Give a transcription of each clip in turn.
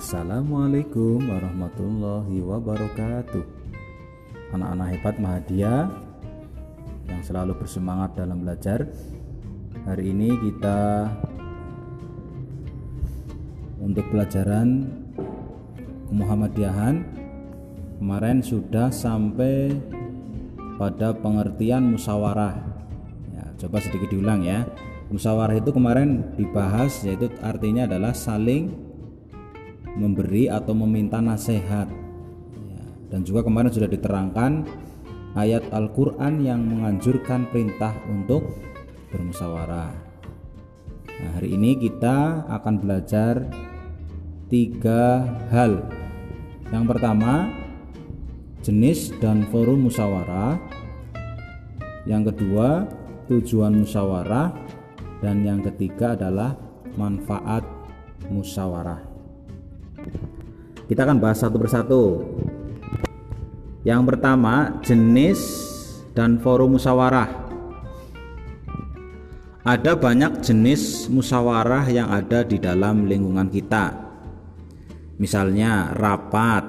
Assalamualaikum warahmatullahi wabarakatuh. Anak-anak hebat Mahadia Yang selalu bersemangat dalam belajar Hari ini kita Untuk pelajaran Muhammadiyahan. Kemarin sudah sampai pada pengertian musyawarah ya, Coba sedikit diulang ya. Musyawarah itu kemarin dibahas yaitu artinya adalah saling memberi atau meminta nasihat. Ya, dan juga kemarin sudah diterangkan ayat Al-Quran yang menganjurkan perintah untuk bermusyawarah. Nah, hari ini kita akan belajar tiga hal. Yang pertama jenis dan forum musyawarah. Yang kedua tujuan musyawarah. Dan yang ketiga adalah manfaat musyawarah. Kita akan bahas satu persatu. Yang pertama, jenis dan forum musyawarah. Ada banyak jenis musyawarah yang ada di dalam lingkungan kita. Misalnya rapat,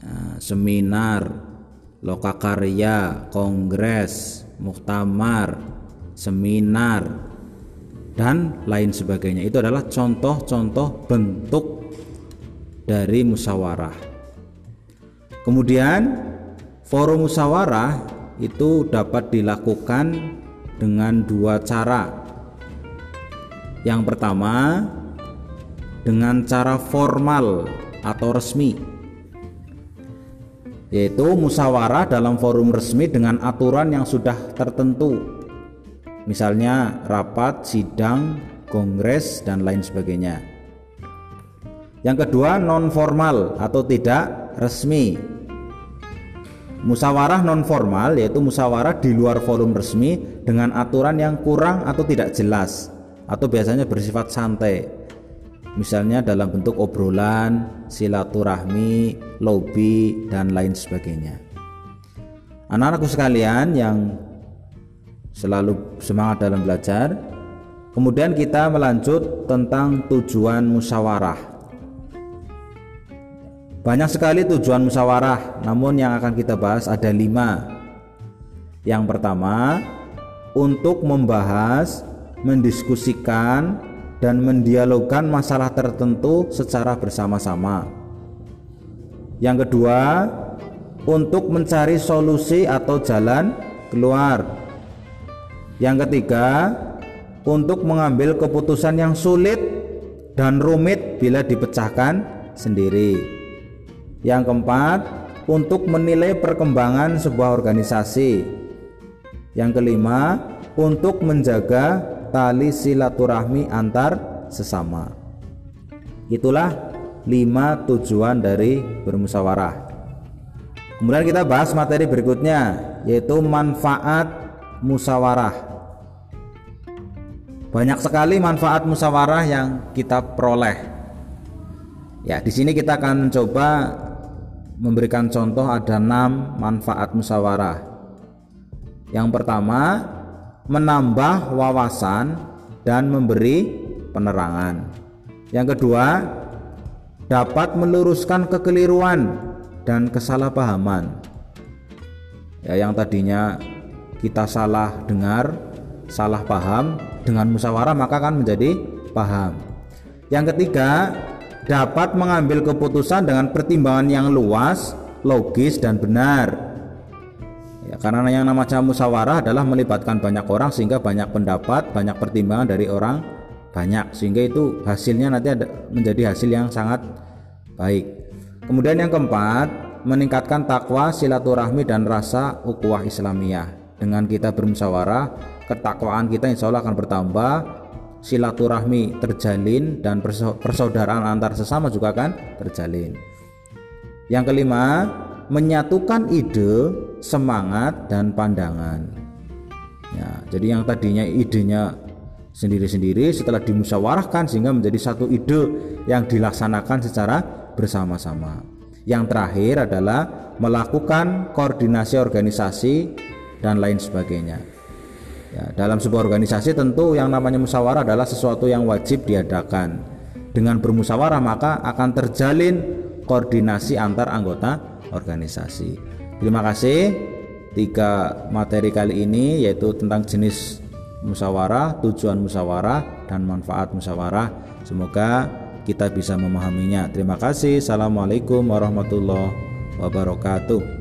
eh, seminar, lokakarya, kongres, muktamar, seminar, dan lain sebagainya. Itu adalah contoh-contoh bentuk dari musyawarah. Kemudian forum musyawarah itu dapat dilakukan dengan dua cara. Yang pertama dengan cara formal atau resmi yaitu musyawarah dalam forum resmi dengan aturan yang sudah tertentu misalnya rapat, sidang, kongres, dan lain sebagainya. Yang kedua, non formal atau tidak resmi. Musawarah non formal yaitu musawarah di luar forum resmi dengan aturan yang kurang atau tidak jelas atau biasanya bersifat santai. Misalnya dalam bentuk obrolan, silaturahmi, lobby, dan lain sebagainya. Anak-anakku sekalian yang selalu semangat dalam belajar. Kemudian kita melanjut tentang tujuan musyawarah. Banyak sekali tujuan musyawarah, namun yang akan kita bahas ada lima. Yang pertama, untuk membahas, mendiskusikan, dan mendialogkan masalah tertentu secara bersama-sama. Yang kedua, untuk mencari solusi atau jalan keluar yang ketiga, untuk mengambil keputusan yang sulit dan rumit bila dipecahkan sendiri. Yang keempat, untuk menilai perkembangan sebuah organisasi. Yang kelima, untuk menjaga tali silaturahmi antar sesama. Itulah lima tujuan dari bermusyawarah. Kemudian kita bahas materi berikutnya yaitu manfaat musawarah. Banyak sekali manfaat musyawarah yang kita peroleh. Ya, di sini kita akan coba memberikan contoh ada enam manfaat musyawarah. Yang pertama, menambah wawasan dan memberi penerangan. Yang kedua, dapat meluruskan kekeliruan dan kesalahpahaman. Ya, yang tadinya kita salah dengar, salah paham dengan musyawarah maka kan menjadi paham. Yang ketiga, dapat mengambil keputusan dengan pertimbangan yang luas, logis dan benar. Ya, karena yang namanya musyawarah adalah melibatkan banyak orang sehingga banyak pendapat, banyak pertimbangan dari orang banyak sehingga itu hasilnya nanti ada, menjadi hasil yang sangat baik. Kemudian yang keempat, meningkatkan takwa, silaturahmi dan rasa ukhuwah Islamiyah dengan kita bermusyawarah ketakwaan kita insya Allah akan bertambah silaturahmi terjalin dan persaudaraan antar sesama juga akan terjalin. Yang kelima menyatukan ide semangat dan pandangan. Ya, jadi yang tadinya idenya sendiri-sendiri setelah dimusyawarahkan sehingga menjadi satu ide yang dilaksanakan secara bersama-sama. Yang terakhir adalah melakukan koordinasi organisasi dan lain sebagainya. Ya, dalam sebuah organisasi tentu yang namanya musyawarah adalah sesuatu yang wajib diadakan. dengan bermusyawarah maka akan terjalin koordinasi antar anggota organisasi. Terima kasih. Tiga materi kali ini yaitu tentang jenis musyawarah, tujuan musyawarah dan manfaat musyawarah. Semoga kita bisa memahaminya. Terima kasih. Assalamualaikum warahmatullahi wabarakatuh.